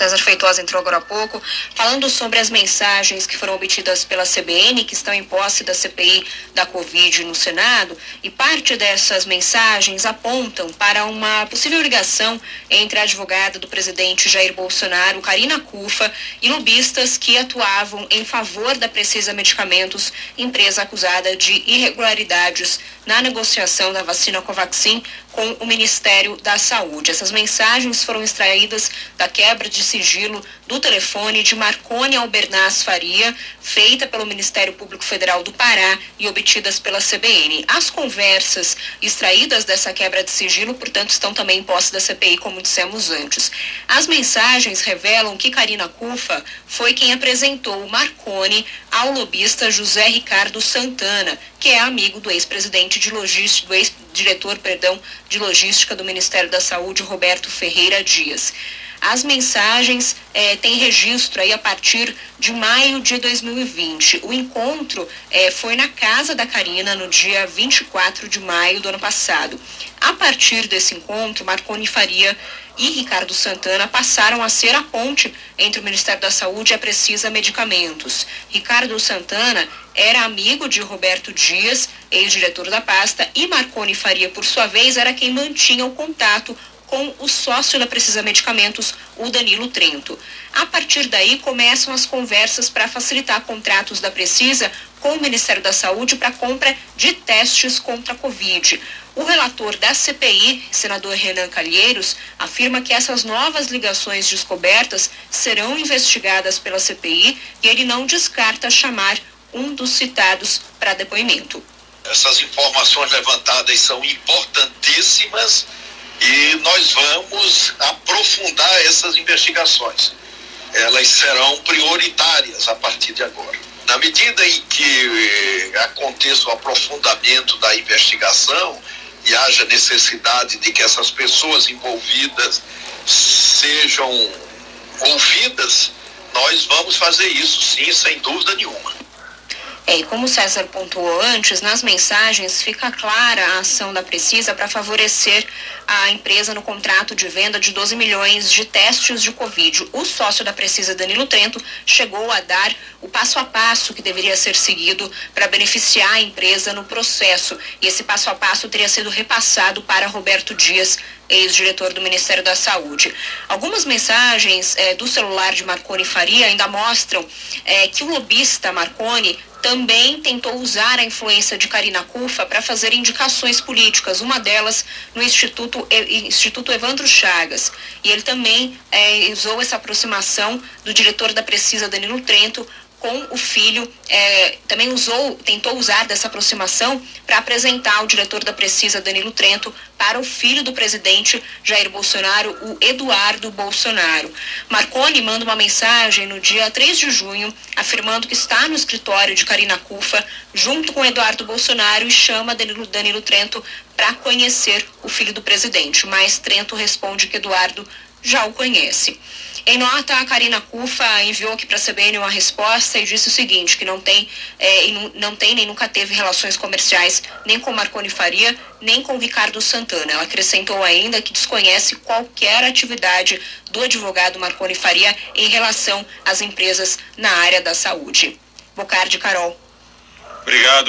César Feitosa entrou agora há pouco, falando sobre as mensagens que foram obtidas pela CBN, que estão em posse da CPI da Covid no Senado, e parte dessas mensagens apontam para uma possível ligação entre a advogada do presidente Jair Bolsonaro, Karina Cufa, e lobistas que atuavam em favor da Precisa Medicamentos, empresa acusada de irregularidades na negociação da vacina Covaxin com o Ministério da Saúde. Essas mensagens foram extraídas da quebra de sigilo do telefone de Marconi Albernaz Faria, feita pelo Ministério Público Federal do Pará e obtidas pela CBN. As conversas extraídas dessa quebra de sigilo, portanto, estão também em posse da CPI, como dissemos antes. As mensagens revelam que Karina Cufa foi quem apresentou Marconi ao lobista José Ricardo Santana, que é amigo do ex-presidente de logística, do ex-diretor, perdão, de logística do Ministério da Saúde, Roberto Ferreira Dias. As mensagens eh, têm registro aí a partir de maio de 2020. O encontro eh, foi na casa da Karina no dia 24 de maio do ano passado. A partir desse encontro, Marconi Faria e Ricardo Santana passaram a ser a ponte entre o Ministério da Saúde e a Precisa Medicamentos. Ricardo Santana era amigo de Roberto Dias, ex-diretor da pasta, e Marconi Faria, por sua vez, era quem mantinha o contato com o sócio da Precisa Medicamentos, o Danilo Trento. A partir daí começam as conversas para facilitar contratos da Precisa com o Ministério da Saúde para compra de testes contra a Covid. O relator da CPI, senador Renan Calheiros, afirma que essas novas ligações descobertas serão investigadas pela CPI e ele não descarta chamar um dos citados para depoimento. Essas informações levantadas são importantíssimas e nós vamos aprofundar essas investigações. Elas serão prioritárias a partir de agora. Na medida em que eh, aconteça o aprofundamento da investigação e haja necessidade de que essas pessoas envolvidas sejam ouvidas, nós vamos fazer isso sim, sem dúvida nenhuma. É, como o César pontuou antes, nas mensagens fica clara a ação da Precisa para favorecer a empresa no contrato de venda de 12 milhões de testes de Covid. O sócio da Precisa, Danilo Trento, chegou a dar o passo a passo que deveria ser seguido para beneficiar a empresa no processo. E esse passo a passo teria sido repassado para Roberto Dias, ex-diretor do Ministério da Saúde. Algumas mensagens é, do celular de Marconi Faria ainda mostram é, que o lobista Marconi também tentou usar a influência de Karina Cufa para fazer indicações políticas, uma delas no Instituto, Instituto Evandro Chagas. E ele também é, usou essa aproximação do diretor da Precisa, Danilo Trento, com o filho, é, também usou, tentou usar dessa aproximação para apresentar o diretor da Precisa, Danilo Trento, para o filho do presidente Jair Bolsonaro, o Eduardo Bolsonaro. Marconi manda uma mensagem no dia 3 de junho, afirmando que está no escritório de Karina Cufa, junto com Eduardo Bolsonaro, e chama Danilo, Danilo Trento para conhecer o filho do presidente. Mas Trento responde que Eduardo já o conhece. Em nota, a Karina Cufa enviou aqui para a CBN uma resposta e disse o seguinte, que não tem, é, não tem nem nunca teve relações comerciais nem com Marconi Faria, nem com Ricardo Santana. Ela acrescentou ainda que desconhece qualquer atividade do advogado Marconi Faria em relação às empresas na área da saúde. Bocardi, Carol. Obrigado.